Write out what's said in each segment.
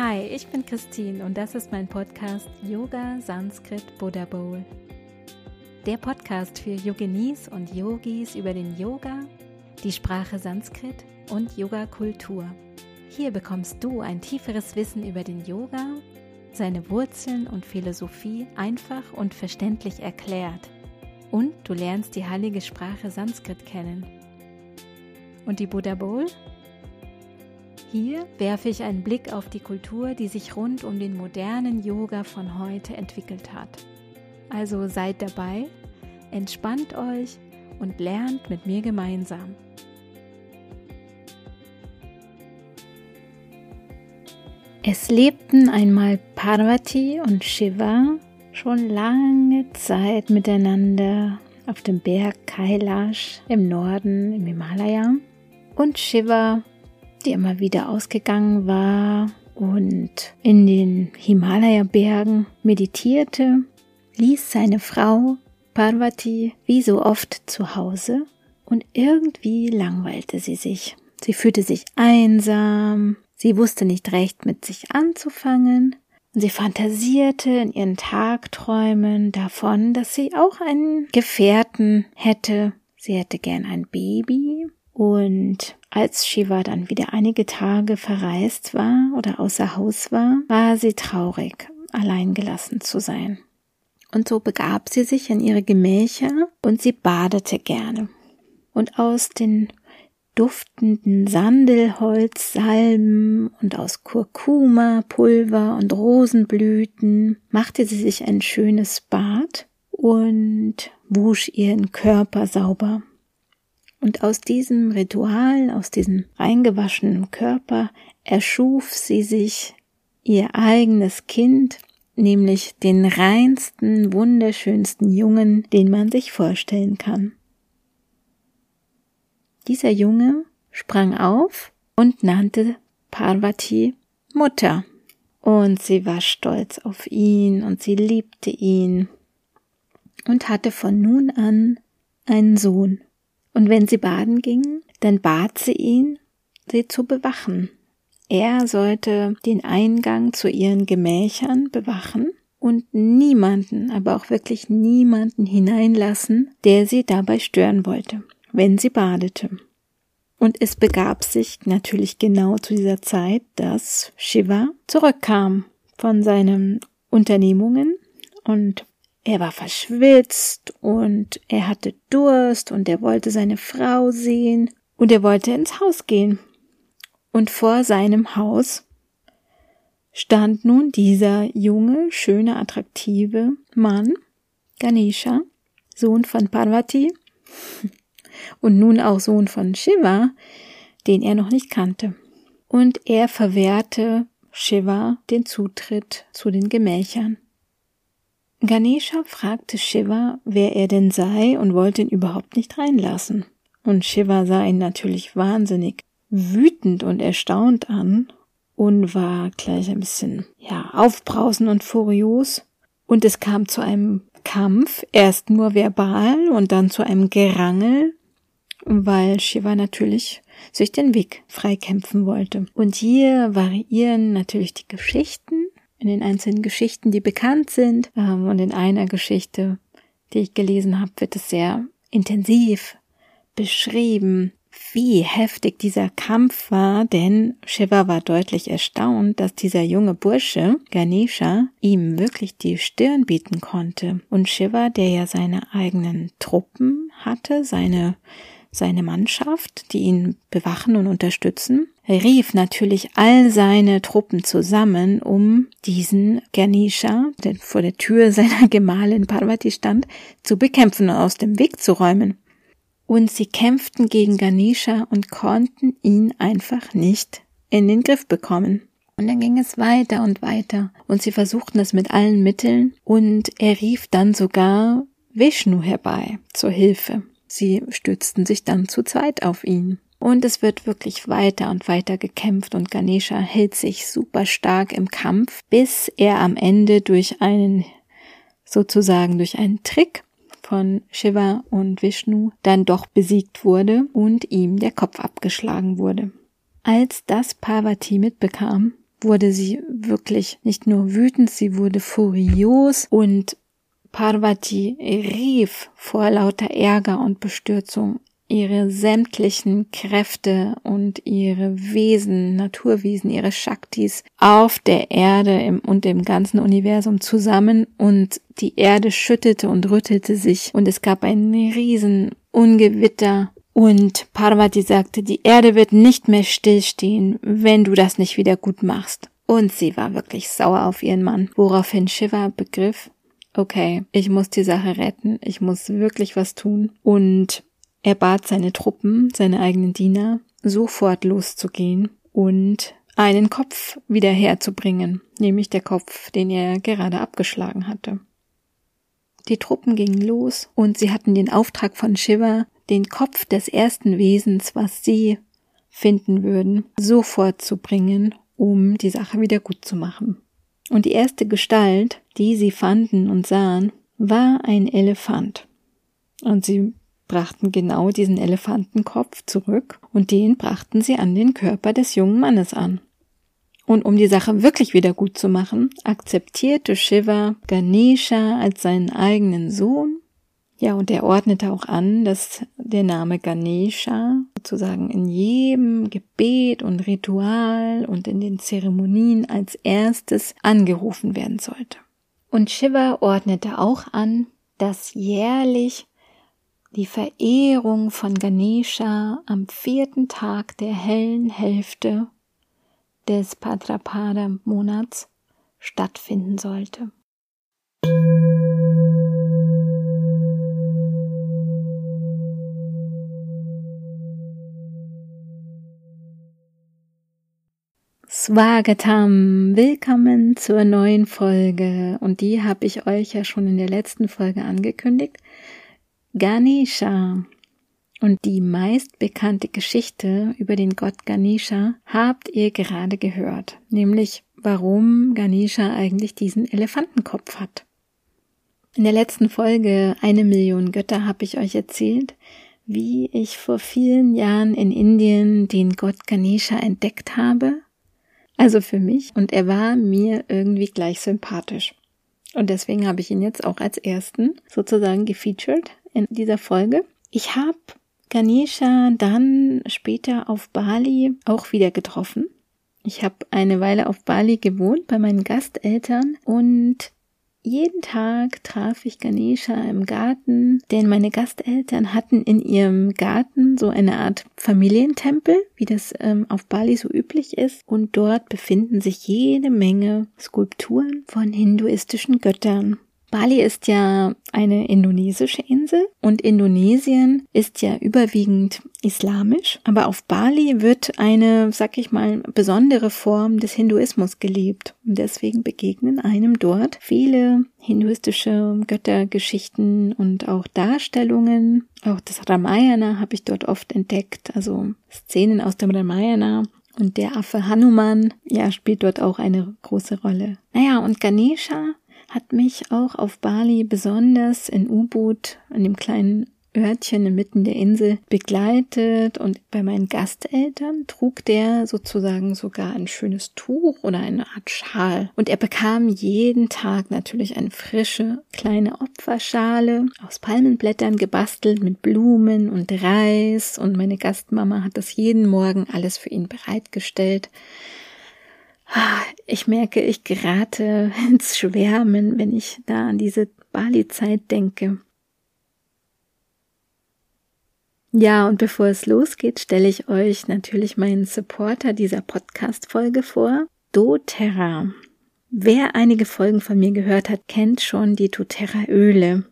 Hi, ich bin Christine und das ist mein Podcast Yoga Sanskrit Buddha Bowl. Der Podcast für Yoginis und Yogis über den Yoga, die Sprache Sanskrit und Yoga-Kultur. Hier bekommst du ein tieferes Wissen über den Yoga, seine Wurzeln und Philosophie einfach und verständlich erklärt. Und du lernst die heilige Sprache Sanskrit kennen. Und die Buddha Bowl? Hier werfe ich einen Blick auf die Kultur, die sich rund um den modernen Yoga von heute entwickelt hat. Also seid dabei, entspannt euch und lernt mit mir gemeinsam. Es lebten einmal Parvati und Shiva schon lange Zeit miteinander auf dem Berg Kailash im Norden im Himalaya. Und Shiva, die immer wieder ausgegangen war und in den Himalaya-Bergen meditierte, ließ seine Frau Parvati wie so oft zu Hause und irgendwie langweilte sie sich. Sie fühlte sich einsam, sie wusste nicht recht mit sich anzufangen und sie fantasierte in ihren Tagträumen davon, dass sie auch einen Gefährten hätte. Sie hätte gern ein Baby und als Shiva dann wieder einige Tage verreist war oder außer Haus war, war sie traurig, allein gelassen zu sein. Und so begab sie sich in ihre Gemächer und sie badete gerne. Und aus den duftenden Sandelholzsalben und aus Kurkuma, Pulver und Rosenblüten machte sie sich ein schönes Bad und wusch ihren Körper sauber. Und aus diesem Ritual, aus diesem eingewaschenen Körper erschuf sie sich ihr eigenes Kind, nämlich den reinsten, wunderschönsten Jungen, den man sich vorstellen kann. Dieser Junge sprang auf und nannte Parvati Mutter. Und sie war stolz auf ihn und sie liebte ihn und hatte von nun an einen Sohn. Und wenn sie baden ging, dann bat sie ihn, sie zu bewachen. Er sollte den Eingang zu ihren Gemächern bewachen und niemanden, aber auch wirklich niemanden hineinlassen, der sie dabei stören wollte, wenn sie badete. Und es begab sich natürlich genau zu dieser Zeit, dass Shiva zurückkam von seinen Unternehmungen und er war verschwitzt und er hatte Durst und er wollte seine Frau sehen und er wollte ins Haus gehen und vor seinem Haus stand nun dieser junge, schöne, attraktive Mann, Ganesha, Sohn von Parvati und nun auch Sohn von Shiva, den er noch nicht kannte. Und er verwehrte Shiva den Zutritt zu den Gemächern. Ganesha fragte Shiva, wer er denn sei und wollte ihn überhaupt nicht reinlassen. Und Shiva sah ihn natürlich wahnsinnig wütend und erstaunt an und war gleich ein bisschen, ja, aufbrausend und furios. Und es kam zu einem Kampf, erst nur verbal und dann zu einem Gerangel, weil Shiva natürlich sich den Weg freikämpfen wollte. Und hier variieren natürlich die Geschichten in den einzelnen Geschichten, die bekannt sind. Ähm, und in einer Geschichte, die ich gelesen habe, wird es sehr intensiv beschrieben, wie heftig dieser Kampf war, denn Shiva war deutlich erstaunt, dass dieser junge Bursche, Ganesha, ihm wirklich die Stirn bieten konnte. Und Shiva, der ja seine eigenen Truppen hatte, seine seine Mannschaft, die ihn bewachen und unterstützen, rief natürlich all seine Truppen zusammen, um diesen Ganesha, der vor der Tür seiner Gemahlin Parvati stand, zu bekämpfen und aus dem Weg zu räumen und sie kämpften gegen Ganesha und konnten ihn einfach nicht in den Griff bekommen. Und dann ging es weiter und weiter und sie versuchten es mit allen Mitteln und er rief dann sogar Vishnu herbei zur Hilfe. Sie stützten sich dann zu zweit auf ihn. Und es wird wirklich weiter und weiter gekämpft und Ganesha hält sich super stark im Kampf, bis er am Ende durch einen, sozusagen durch einen Trick von Shiva und Vishnu dann doch besiegt wurde und ihm der Kopf abgeschlagen wurde. Als das Parvati mitbekam, wurde sie wirklich nicht nur wütend, sie wurde furios und Parvati rief vor lauter Ärger und Bestürzung ihre sämtlichen Kräfte und ihre Wesen, Naturwesen, ihre Shaktis auf der Erde im, und im ganzen Universum zusammen und die Erde schüttelte und rüttelte sich und es gab ein riesen Ungewitter und Parvati sagte, die Erde wird nicht mehr stillstehen, wenn du das nicht wieder gut machst. Und sie war wirklich sauer auf ihren Mann, woraufhin Shiva begriff, okay, ich muss die Sache retten, ich muss wirklich was tun. Und er bat seine Truppen, seine eigenen Diener, sofort loszugehen und einen Kopf wieder herzubringen, nämlich der Kopf, den er gerade abgeschlagen hatte. Die Truppen gingen los und sie hatten den Auftrag von Shiva, den Kopf des ersten Wesens, was sie finden würden, sofort zu bringen, um die Sache wieder gut zu machen. Und die erste Gestalt, die sie fanden und sahen, war ein Elefant. Und sie brachten genau diesen Elefantenkopf zurück und den brachten sie an den Körper des jungen Mannes an. Und um die Sache wirklich wieder gut zu machen, akzeptierte Shiva Ganesha als seinen eigenen Sohn ja, und er ordnete auch an, dass der Name Ganesha sozusagen in jedem Gebet und Ritual und in den Zeremonien als erstes angerufen werden sollte. Und Shiva ordnete auch an, dass jährlich die Verehrung von Ganesha am vierten Tag der hellen Hälfte des Padrapada Monats stattfinden sollte. Swagatam, willkommen zur neuen Folge und die habe ich euch ja schon in der letzten Folge angekündigt. Ganesha und die meist bekannte Geschichte über den Gott Ganesha habt ihr gerade gehört, nämlich warum Ganesha eigentlich diesen Elefantenkopf hat. In der letzten Folge Eine Million Götter habe ich euch erzählt, wie ich vor vielen Jahren in Indien den Gott Ganesha entdeckt habe also für mich. Und er war mir irgendwie gleich sympathisch. Und deswegen habe ich ihn jetzt auch als ersten sozusagen gefeatured in dieser Folge. Ich habe Ganesha dann später auf Bali auch wieder getroffen. Ich habe eine Weile auf Bali gewohnt bei meinen Gasteltern und jeden Tag traf ich Ganesha im Garten, denn meine Gasteltern hatten in ihrem Garten so eine Art Familientempel, wie das ähm, auf Bali so üblich ist. Und dort befinden sich jede Menge Skulpturen von hinduistischen Göttern. Bali ist ja eine indonesische Insel und Indonesien ist ja überwiegend islamisch, aber auf Bali wird eine, sag ich mal, besondere Form des Hinduismus gelebt und deswegen begegnen einem dort viele hinduistische Göttergeschichten und auch Darstellungen. Auch das Ramayana habe ich dort oft entdeckt, also Szenen aus dem Ramayana und der Affe Hanuman, ja, spielt dort auch eine große Rolle. Naja, und Ganesha hat mich auch auf Bali besonders in U-Boot, an dem kleinen Örtchen inmitten der Insel begleitet und bei meinen Gasteltern trug der sozusagen sogar ein schönes Tuch oder eine Art Schal. Und er bekam jeden Tag natürlich eine frische kleine Opferschale aus Palmenblättern gebastelt mit Blumen und Reis und meine Gastmama hat das jeden Morgen alles für ihn bereitgestellt. Ich merke, ich gerate ins Schwärmen, wenn ich da an diese Bali-Zeit denke. Ja, und bevor es losgeht, stelle ich euch natürlich meinen Supporter dieser Podcast-Folge vor, doTERRA. Wer einige Folgen von mir gehört hat, kennt schon die doTERRA-Öle.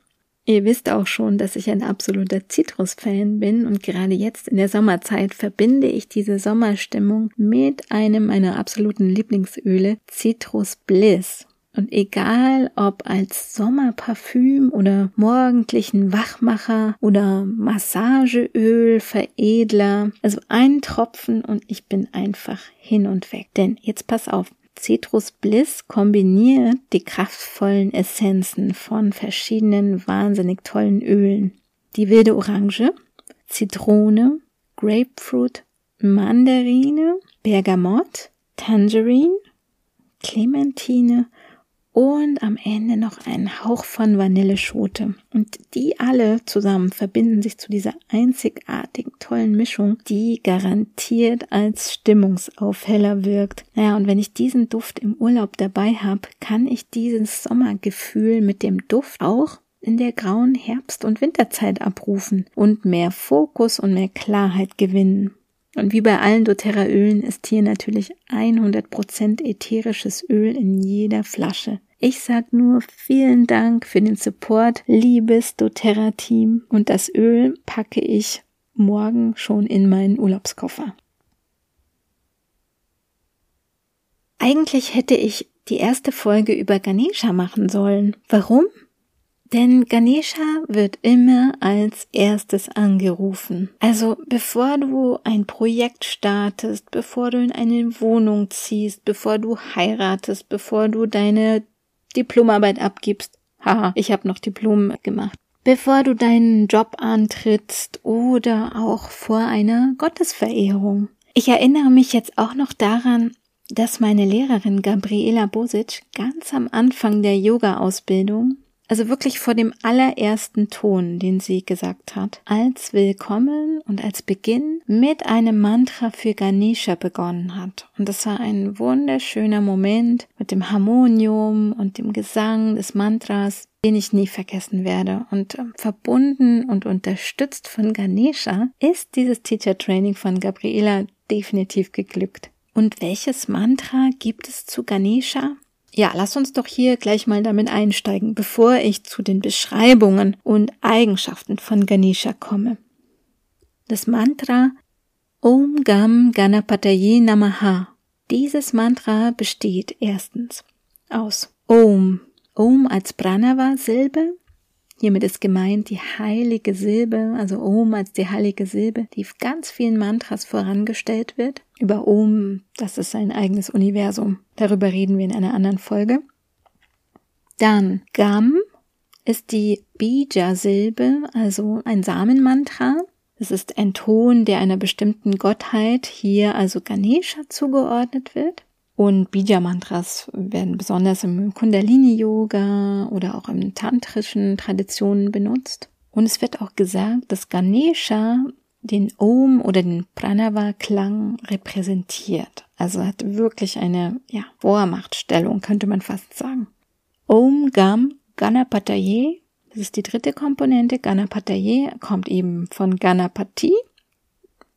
Ihr wisst auch schon, dass ich ein absoluter Zitrus-Fan bin und gerade jetzt in der Sommerzeit verbinde ich diese Sommerstimmung mit einem meiner absoluten Lieblingsöle, Citrus Bliss. Und egal ob als Sommerparfüm oder morgendlichen Wachmacher oder Massageöl, Veredler, also ein Tropfen und ich bin einfach hin und weg. Denn jetzt pass auf, Citrus Bliss kombiniert die kraftvollen Essenzen von verschiedenen wahnsinnig tollen Ölen. Die wilde Orange, Zitrone, Grapefruit, Mandarine, Bergamott, Tangerine, Clementine und am Ende noch einen Hauch von Vanilleschote. Und die alle zusammen verbinden sich zu dieser einzigartigen, tollen Mischung, die garantiert als Stimmungsaufheller wirkt. Naja, und wenn ich diesen Duft im Urlaub dabei habe, kann ich dieses Sommergefühl mit dem Duft auch in der grauen Herbst- und Winterzeit abrufen und mehr Fokus und mehr Klarheit gewinnen. Und wie bei allen doTERRA-Ölen ist hier natürlich 100% ätherisches Öl in jeder Flasche. Ich sag nur vielen Dank für den Support, liebes doTERRA-Team. Und das Öl packe ich morgen schon in meinen Urlaubskoffer. Eigentlich hätte ich die erste Folge über Ganesha machen sollen. Warum? Denn Ganesha wird immer als erstes angerufen. Also bevor du ein Projekt startest, bevor du in eine Wohnung ziehst, bevor du heiratest, bevor du deine Diplomarbeit abgibst. Haha, ich habe noch Diplom gemacht. Bevor du deinen Job antrittst oder auch vor einer Gottesverehrung. Ich erinnere mich jetzt auch noch daran, dass meine Lehrerin Gabriela Bosic ganz am Anfang der Yoga-Ausbildung also wirklich vor dem allerersten Ton, den sie gesagt hat, als Willkommen und als Beginn mit einem Mantra für Ganesha begonnen hat. Und das war ein wunderschöner Moment mit dem Harmonium und dem Gesang des Mantras, den ich nie vergessen werde. Und ähm, verbunden und unterstützt von Ganesha ist dieses Teacher Training von Gabriela definitiv geglückt. Und welches Mantra gibt es zu Ganesha? Ja, lass uns doch hier gleich mal damit einsteigen, bevor ich zu den Beschreibungen und Eigenschaften von Ganesha komme. Das Mantra Om Gam Ganapataye Namaha. Dieses Mantra besteht erstens aus Om, Om als Pranava-Silbe, Hiermit ist gemeint die heilige Silbe, also Om als die heilige Silbe, die ganz vielen Mantras vorangestellt wird. Über Om, das ist sein eigenes Universum. Darüber reden wir in einer anderen Folge. Dann Gam ist die Bija-Silbe, also ein Samenmantra. Es ist ein Ton, der einer bestimmten Gottheit, hier also Ganesha zugeordnet wird. Und Bija-Mantras werden besonders im Kundalini-Yoga oder auch in tantrischen Traditionen benutzt. Und es wird auch gesagt, dass Ganesha den Om oder den Pranava-Klang repräsentiert. Also hat wirklich eine ja, Vormachtstellung, könnte man fast sagen. Om Gam Ganapataye, das ist die dritte Komponente. Ganapataye kommt eben von Ganapati.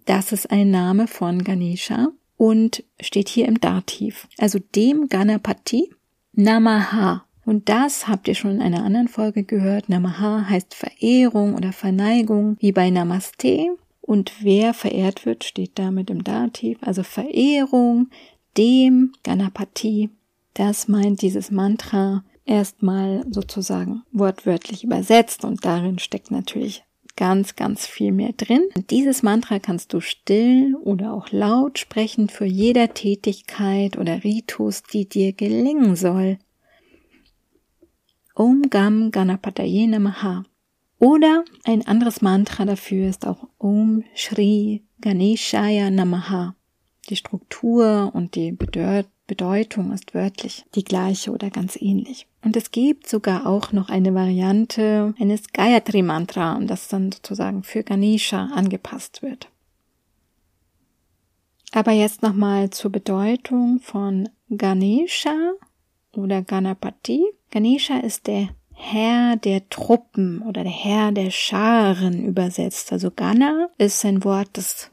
Das ist ein Name von Ganesha und steht hier im Dativ. Also dem Ganapati Namaha. Und das habt ihr schon in einer anderen Folge gehört. Namaha heißt Verehrung oder Verneigung, wie bei Namaste. Und wer verehrt wird, steht damit im Dativ. Also Verehrung dem Ganapati. Das meint dieses Mantra erstmal sozusagen wortwörtlich übersetzt und darin steckt natürlich ganz, ganz viel mehr drin. Und dieses Mantra kannst du still oder auch laut sprechen für jeder Tätigkeit oder Ritus, die dir gelingen soll. Om Gam Ganapataye Namaha. Oder ein anderes Mantra dafür ist auch Om Shri Ganeshaya Namaha. Die Struktur und die Bedeutung ist wörtlich die gleiche oder ganz ähnlich. Und es gibt sogar auch noch eine Variante eines Gayatri Mantra, das dann sozusagen für Ganesha angepasst wird. Aber jetzt nochmal zur Bedeutung von Ganesha oder Ganapati. Ganesha ist der Herr der Truppen oder der Herr der Scharen übersetzt. Also Gana ist ein Wort, das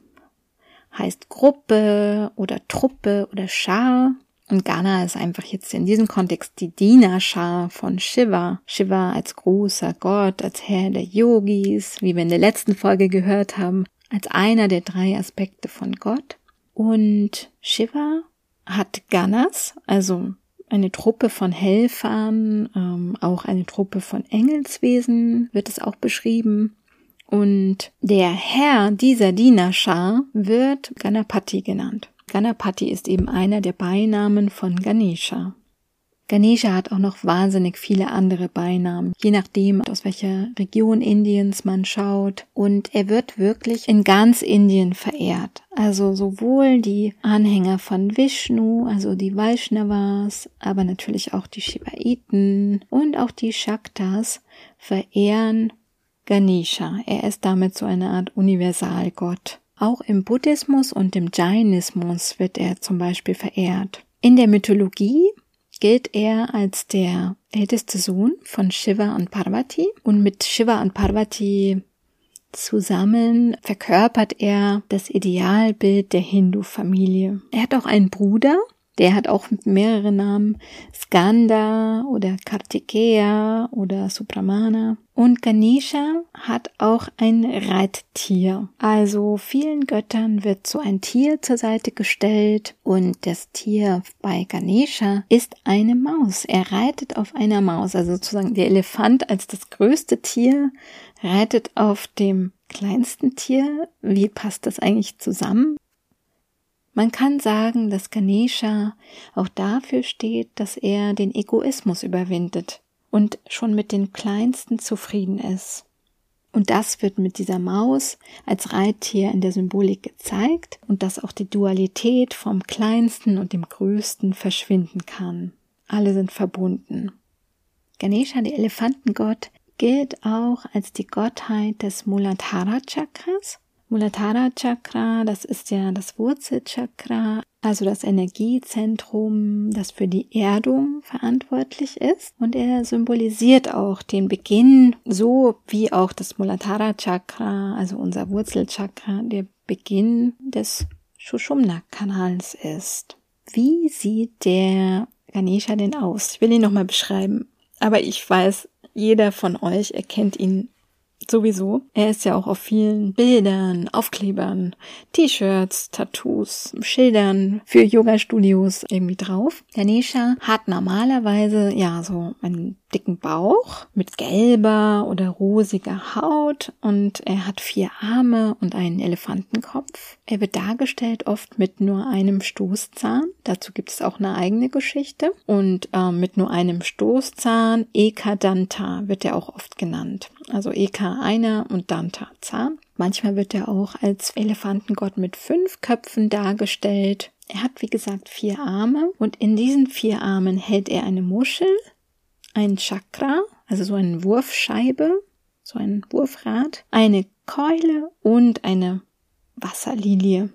heißt Gruppe oder Truppe oder Schar. Und Ghana ist einfach jetzt in diesem Kontext die Dienerschar von Shiva. Shiva als großer Gott, als Herr der Yogis, wie wir in der letzten Folge gehört haben, als einer der drei Aspekte von Gott. Und Shiva hat Ganas, also eine Truppe von Helfern, ähm, auch eine Truppe von Engelswesen wird es auch beschrieben. Und der Herr dieser Dienerschar wird Ganapati genannt. Ganapati ist eben einer der Beinamen von Ganesha. Ganesha hat auch noch wahnsinnig viele andere Beinamen, je nachdem, aus welcher Region Indiens man schaut. Und er wird wirklich in ganz Indien verehrt. Also sowohl die Anhänger von Vishnu, also die Vaishnavas, aber natürlich auch die Shivaiten und auch die Shaktas verehren Ganesha. Er ist damit so eine Art Universalgott. Auch im Buddhismus und im Jainismus wird er zum Beispiel verehrt. In der Mythologie gilt er als der älteste Sohn von Shiva und Parvati und mit Shiva und Parvati zusammen verkörpert er das Idealbild der Hindu-Familie. Er hat auch einen Bruder, der hat auch mehrere Namen. Skanda oder Kartikeya oder Supramana. Und Ganesha hat auch ein Reittier. Also vielen Göttern wird so ein Tier zur Seite gestellt und das Tier bei Ganesha ist eine Maus. Er reitet auf einer Maus, also sozusagen der Elefant als das größte Tier reitet auf dem kleinsten Tier. Wie passt das eigentlich zusammen? Man kann sagen, dass Ganesha auch dafür steht, dass er den Egoismus überwindet und schon mit den Kleinsten zufrieden ist. Und das wird mit dieser Maus als Reittier in der Symbolik gezeigt und dass auch die Dualität vom Kleinsten und dem Größten verschwinden kann. Alle sind verbunden. Ganesha, der Elefantengott, gilt auch als die Gottheit des Muladhara Chakras Muladhara Chakra, das ist ja das Wurzelchakra, also das Energiezentrum, das für die Erdung verantwortlich ist. Und er symbolisiert auch den Beginn, so wie auch das Muladhara Chakra, also unser Wurzelchakra, der Beginn des Shushumna-Kanals ist. Wie sieht der Ganesha denn aus? Ich will ihn nochmal beschreiben. Aber ich weiß, jeder von euch erkennt ihn Sowieso. Er ist ja auch auf vielen Bildern, Aufklebern, T-Shirts, Tattoos, Schildern für Yoga-Studios irgendwie drauf. Ganesha hat normalerweise ja so einen dicken Bauch mit gelber oder rosiger Haut und er hat vier Arme und einen Elefantenkopf. Er wird dargestellt oft mit nur einem Stoßzahn. Dazu gibt es auch eine eigene Geschichte. Und äh, mit nur einem Stoßzahn, Eka Danta, wird er auch oft genannt. Also Eka einer und Danta Zahn. Manchmal wird er auch als Elefantengott mit fünf Köpfen dargestellt. Er hat, wie gesagt, vier Arme und in diesen vier Armen hält er eine Muschel, ein Chakra, also so eine Wurfscheibe, so ein Wurfrad, eine Keule und eine Wasserlilie.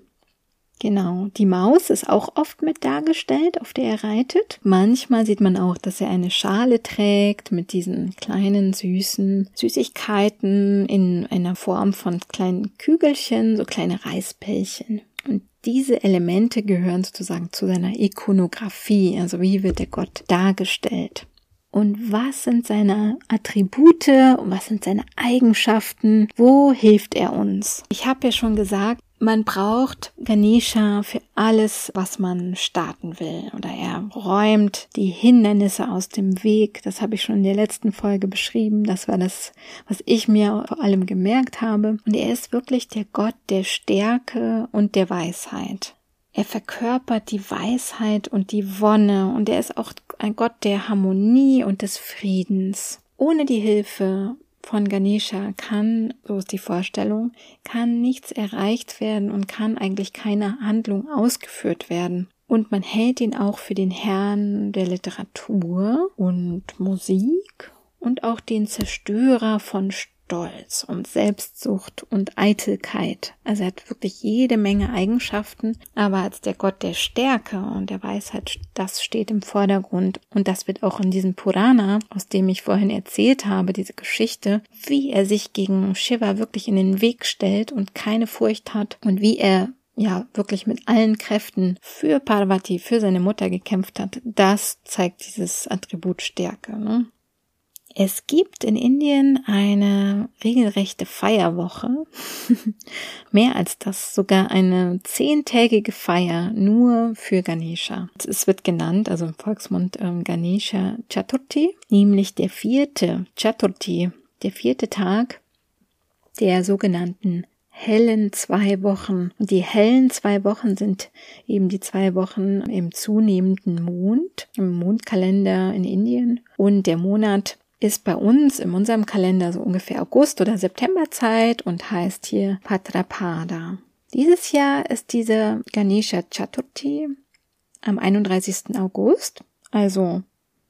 Genau, die Maus ist auch oft mit dargestellt, auf der er reitet. Manchmal sieht man auch, dass er eine Schale trägt mit diesen kleinen süßen Süßigkeiten in einer Form von kleinen Kügelchen, so kleine Reispellchen. Und diese Elemente gehören sozusagen zu seiner Ikonografie, also wie wird der Gott dargestellt und was sind seine Attribute was sind seine Eigenschaften, wo hilft er uns. Ich habe ja schon gesagt, man braucht Ganesha für alles, was man starten will. Oder er räumt die Hindernisse aus dem Weg. Das habe ich schon in der letzten Folge beschrieben. Das war das, was ich mir vor allem gemerkt habe. Und er ist wirklich der Gott der Stärke und der Weisheit. Er verkörpert die Weisheit und die Wonne und er ist auch ein Gott der Harmonie und des Friedens. Ohne die Hilfe von Ganesha kann, so ist die Vorstellung, kann nichts erreicht werden und kann eigentlich keine Handlung ausgeführt werden. Und man hält ihn auch für den Herrn der Literatur und Musik und auch den Zerstörer von Stolz und Selbstsucht und Eitelkeit. Also er hat wirklich jede Menge Eigenschaften, aber als der Gott der Stärke und der Weisheit, das steht im Vordergrund. Und das wird auch in diesem Purana, aus dem ich vorhin erzählt habe, diese Geschichte, wie er sich gegen Shiva wirklich in den Weg stellt und keine Furcht hat und wie er ja wirklich mit allen Kräften für Parvati, für seine Mutter gekämpft hat, das zeigt dieses Attribut Stärke. Ne? Es gibt in Indien eine regelrechte Feierwoche. Mehr als das, sogar eine zehntägige Feier nur für Ganesha. Es wird genannt, also im Volksmund ähm, Ganesha Chaturthi, nämlich der vierte Chaturthi, der vierte Tag der sogenannten hellen zwei Wochen. Und die hellen zwei Wochen sind eben die zwei Wochen im zunehmenden Mond, im Mondkalender in Indien. Und der Monat ist bei uns in unserem Kalender so ungefähr August oder Septemberzeit und heißt hier Patrapada. Dieses Jahr ist diese Ganesha Chaturthi am 31. August, also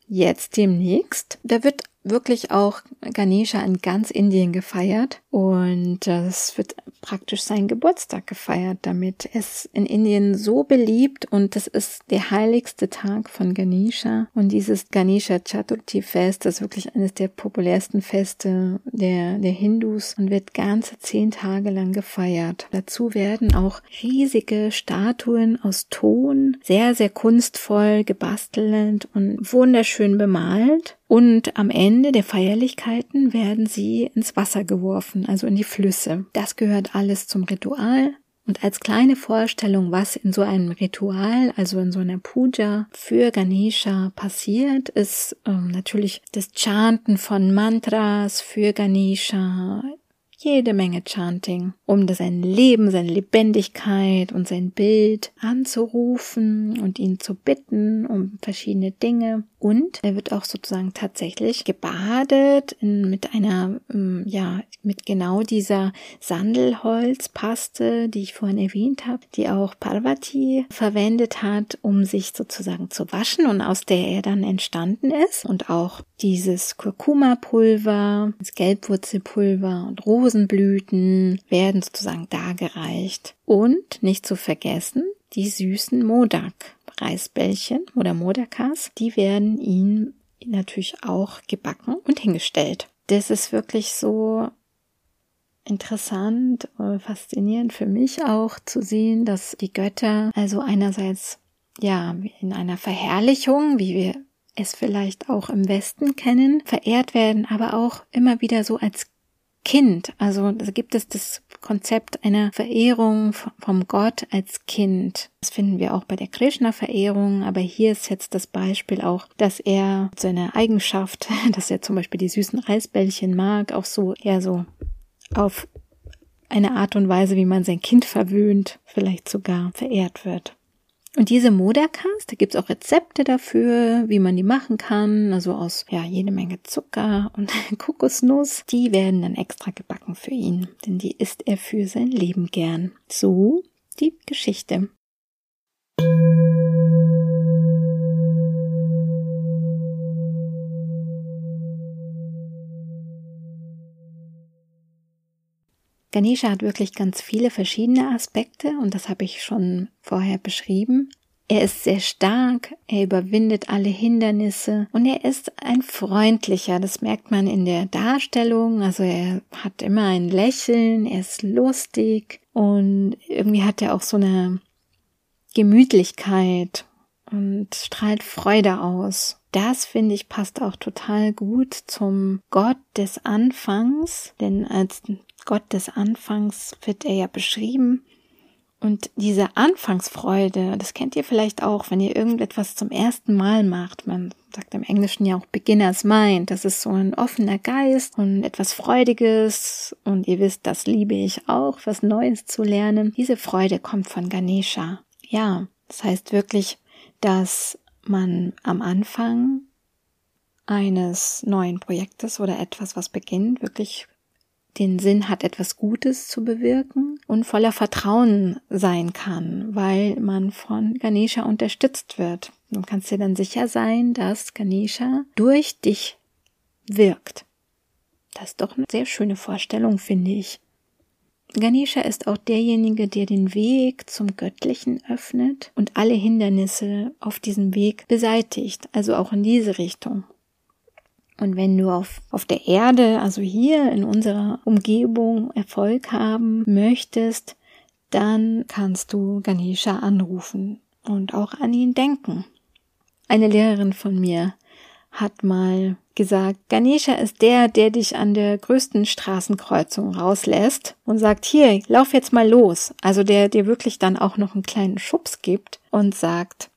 jetzt demnächst. Da wird wirklich auch Ganesha in ganz Indien gefeiert und es wird praktisch sein Geburtstag gefeiert damit. Es in Indien so beliebt und das ist der heiligste Tag von Ganesha und dieses Ganesha Chaturthi Fest ist wirklich eines der populärsten Feste der, der Hindus und wird ganze zehn Tage lang gefeiert. Dazu werden auch riesige Statuen aus Ton, sehr, sehr kunstvoll gebastelt und wunderschön bemalt und am Ende der Feierlichkeiten werden sie ins Wasser geworfen, also in die Flüsse. Das gehört alles zum Ritual. Und als kleine Vorstellung, was in so einem Ritual, also in so einer Puja für Ganesha passiert, ist ähm, natürlich das Chanten von Mantras für Ganesha, jede Menge Chanting, um sein Leben, seine Lebendigkeit und sein Bild anzurufen und ihn zu bitten um verschiedene Dinge. Und er wird auch sozusagen tatsächlich gebadet in, mit einer, ähm, ja, mit genau dieser Sandelholzpaste, die ich vorhin erwähnt habe, die auch Parvati verwendet hat, um sich sozusagen zu waschen und aus der er dann entstanden ist. Und auch dieses Kurkuma-Pulver, das Gelbwurzelpulver und Rosenblüten werden sozusagen dargereicht. Und nicht zu vergessen, die süßen Modak. Reisbällchen oder Modakas, die werden ihm natürlich auch gebacken und hingestellt. Das ist wirklich so interessant, faszinierend für mich auch zu sehen, dass die Götter also einerseits ja in einer Verherrlichung, wie wir es vielleicht auch im Westen kennen, verehrt werden, aber auch immer wieder so als Kind. Also da gibt es das Konzept einer Verehrung vom Gott als Kind. Das finden wir auch bei der Krishna-Verehrung, aber hier ist jetzt das Beispiel auch, dass er seine Eigenschaft, dass er zum Beispiel die süßen Reisbällchen mag, auch so eher so auf eine Art und Weise, wie man sein Kind verwöhnt, vielleicht sogar verehrt wird. Und diese Modakas, da gibt's auch Rezepte dafür, wie man die machen kann, also aus ja jede Menge Zucker und Kokosnuss. Die werden dann extra gebacken für ihn, denn die isst er für sein Leben gern. So die Geschichte. Ganesha hat wirklich ganz viele verschiedene Aspekte und das habe ich schon vorher beschrieben. Er ist sehr stark, er überwindet alle Hindernisse und er ist ein freundlicher, das merkt man in der Darstellung, also er hat immer ein Lächeln, er ist lustig und irgendwie hat er auch so eine Gemütlichkeit und strahlt Freude aus. Das finde ich passt auch total gut zum Gott des Anfangs, denn als Gott des Anfangs wird er ja beschrieben. Und diese Anfangsfreude, das kennt ihr vielleicht auch, wenn ihr irgendetwas zum ersten Mal macht. Man sagt im Englischen ja auch Beginner's Mind. Das ist so ein offener Geist und etwas Freudiges. Und ihr wisst, das liebe ich auch, was Neues zu lernen. Diese Freude kommt von Ganesha. Ja, das heißt wirklich, dass man am Anfang eines neuen Projektes oder etwas, was beginnt, wirklich den Sinn hat, etwas Gutes zu bewirken und voller Vertrauen sein kann, weil man von Ganesha unterstützt wird. Du kannst dir dann sicher sein, dass Ganesha durch dich wirkt. Das ist doch eine sehr schöne Vorstellung, finde ich. Ganesha ist auch derjenige, der den Weg zum Göttlichen öffnet und alle Hindernisse auf diesem Weg beseitigt, also auch in diese Richtung. Und wenn du auf, auf der Erde, also hier in unserer Umgebung Erfolg haben möchtest, dann kannst du Ganesha anrufen und auch an ihn denken. Eine Lehrerin von mir hat mal gesagt, Ganesha ist der, der dich an der größten Straßenkreuzung rauslässt und sagt, hier, lauf jetzt mal los. Also der dir wirklich dann auch noch einen kleinen Schubs gibt und sagt,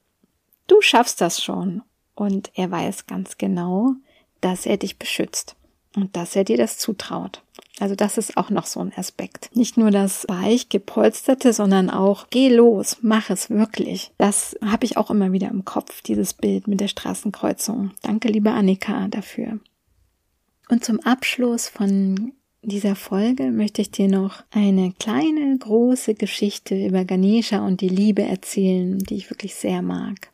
du schaffst das schon. Und er weiß ganz genau, dass er dich beschützt. und dass er dir das zutraut. Also das ist auch noch so ein Aspekt. Nicht nur das weich gepolsterte, sondern auch geh los, mach es wirklich. Das habe ich auch immer wieder im Kopf, dieses Bild mit der Straßenkreuzung. Danke, liebe Annika, dafür. Und zum Abschluss von dieser Folge möchte ich dir noch eine kleine, große Geschichte über Ganesha und die Liebe erzählen, die ich wirklich sehr mag.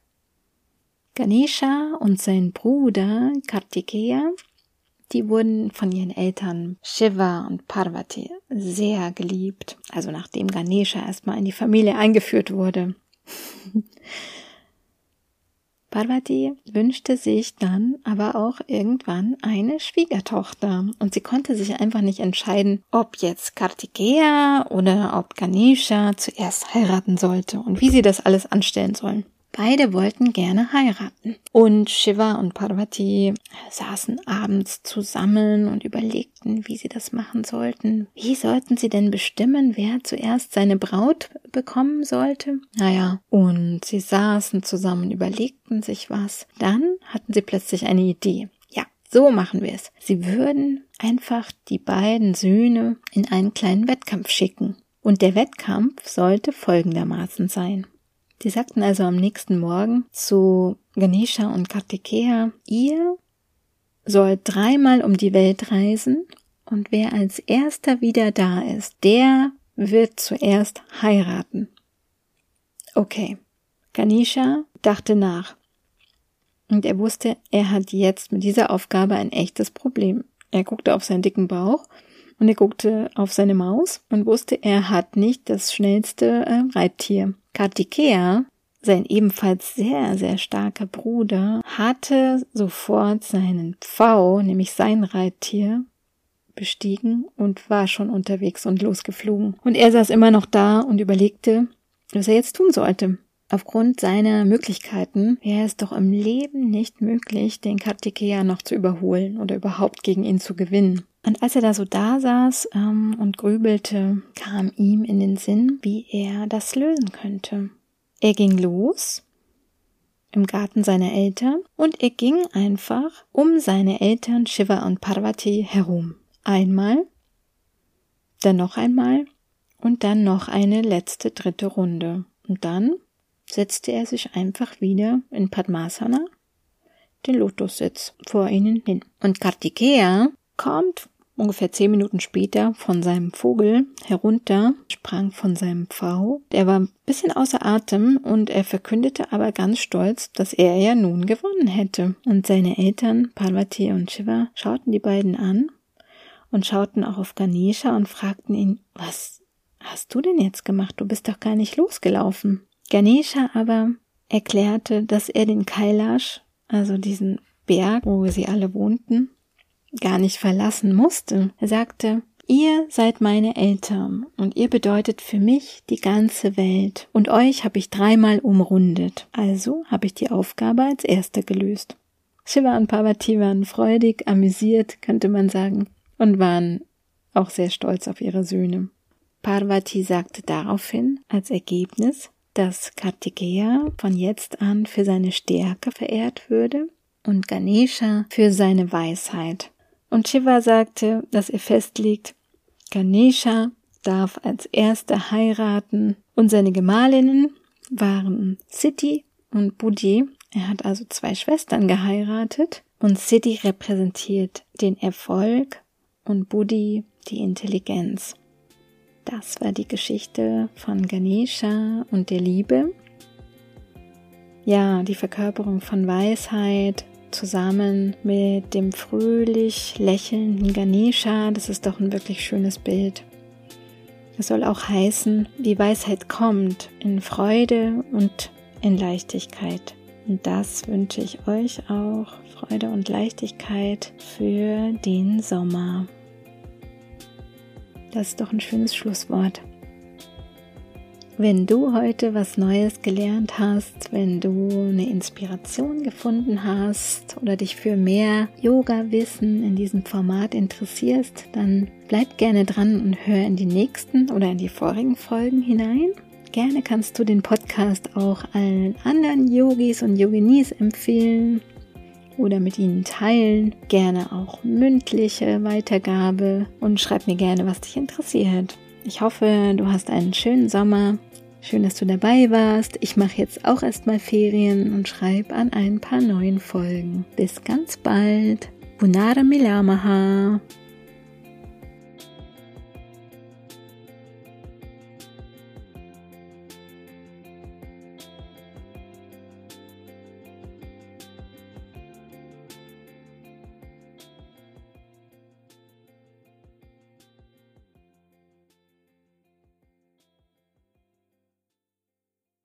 Ganesha und sein Bruder Kartikeya die wurden von ihren Eltern Shiva und Parvati sehr geliebt, also nachdem Ganesha erstmal in die Familie eingeführt wurde. Parvati wünschte sich dann aber auch irgendwann eine Schwiegertochter und sie konnte sich einfach nicht entscheiden, ob jetzt Kartikeya oder ob Ganesha zuerst heiraten sollte und wie sie das alles anstellen sollen. Beide wollten gerne heiraten. Und Shiva und Parvati saßen abends zusammen und überlegten, wie sie das machen sollten. Wie sollten sie denn bestimmen, wer zuerst seine Braut bekommen sollte? Naja, und sie saßen zusammen, überlegten sich was. Dann hatten sie plötzlich eine Idee. Ja, so machen wir es. Sie würden einfach die beiden Söhne in einen kleinen Wettkampf schicken. Und der Wettkampf sollte folgendermaßen sein. Die sagten also am nächsten Morgen zu Ganesha und Kartikeya, ihr sollt dreimal um die Welt reisen und wer als erster wieder da ist, der wird zuerst heiraten. Okay. Ganesha dachte nach. Und er wusste, er hat jetzt mit dieser Aufgabe ein echtes Problem. Er guckte auf seinen dicken Bauch und er guckte auf seine Maus und wusste, er hat nicht das schnellste äh, Reittier. Kartikeya, sein ebenfalls sehr, sehr starker Bruder, hatte sofort seinen Pfau, nämlich sein Reittier, bestiegen und war schon unterwegs und losgeflogen. Und er saß immer noch da und überlegte, was er jetzt tun sollte. Aufgrund seiner Möglichkeiten wäre es doch im Leben nicht möglich, den Kartikeya noch zu überholen oder überhaupt gegen ihn zu gewinnen. Und als er da so da saß ähm, und grübelte, kam ihm in den Sinn, wie er das lösen könnte. Er ging los im Garten seiner Eltern und er ging einfach um seine Eltern Shiva und Parvati herum. Einmal, dann noch einmal und dann noch eine letzte dritte Runde. Und dann setzte er sich einfach wieder in Padmasana, den Lotussitz, vor ihnen hin. Und Kartikeya kommt ungefähr zehn Minuten später von seinem Vogel herunter, sprang von seinem Pfau. Der war ein bisschen außer Atem und er verkündete aber ganz stolz, dass er ja nun gewonnen hätte. Und seine Eltern, Parvati und Shiva, schauten die beiden an und schauten auch auf Ganesha und fragten ihn, was hast du denn jetzt gemacht? Du bist doch gar nicht losgelaufen. Ganesha aber erklärte, dass er den Kailash, also diesen Berg, wo sie alle wohnten, gar nicht verlassen musste. Er sagte, Ihr seid meine Eltern und ihr bedeutet für mich die ganze Welt und euch habe ich dreimal umrundet. Also habe ich die Aufgabe als erster gelöst. Shiva und Parvati waren freudig, amüsiert, könnte man sagen, und waren auch sehr stolz auf ihre Söhne. Parvati sagte daraufhin als Ergebnis, dass Kartikeya von jetzt an für seine Stärke verehrt würde und Ganesha für seine Weisheit. Und Shiva sagte, dass er festlegt, Ganesha darf als erster heiraten und seine Gemahlinnen waren Siddhi und Buddhi. Er hat also zwei Schwestern geheiratet und Siddhi repräsentiert den Erfolg und Buddhi die Intelligenz. Das war die Geschichte von Ganesha und der Liebe. Ja, die Verkörperung von Weisheit zusammen mit dem fröhlich lächelnden Ganesha, das ist doch ein wirklich schönes Bild. Es soll auch heißen, die Weisheit kommt in Freude und in Leichtigkeit. Und das wünsche ich euch auch, Freude und Leichtigkeit für den Sommer. Das ist doch ein schönes Schlusswort. Wenn du heute was Neues gelernt hast, wenn du eine Inspiration gefunden hast oder dich für mehr Yoga-Wissen in diesem Format interessierst, dann bleib gerne dran und hör in die nächsten oder in die vorigen Folgen hinein. Gerne kannst du den Podcast auch allen anderen Yogis und Yoginis empfehlen oder mit ihnen teilen. Gerne auch mündliche Weitergabe und schreib mir gerne, was dich interessiert. Ich hoffe, du hast einen schönen Sommer. Schön, dass du dabei warst. Ich mache jetzt auch erstmal Ferien und schreibe an ein paar neuen Folgen. Bis ganz bald. Bunara Milamaha.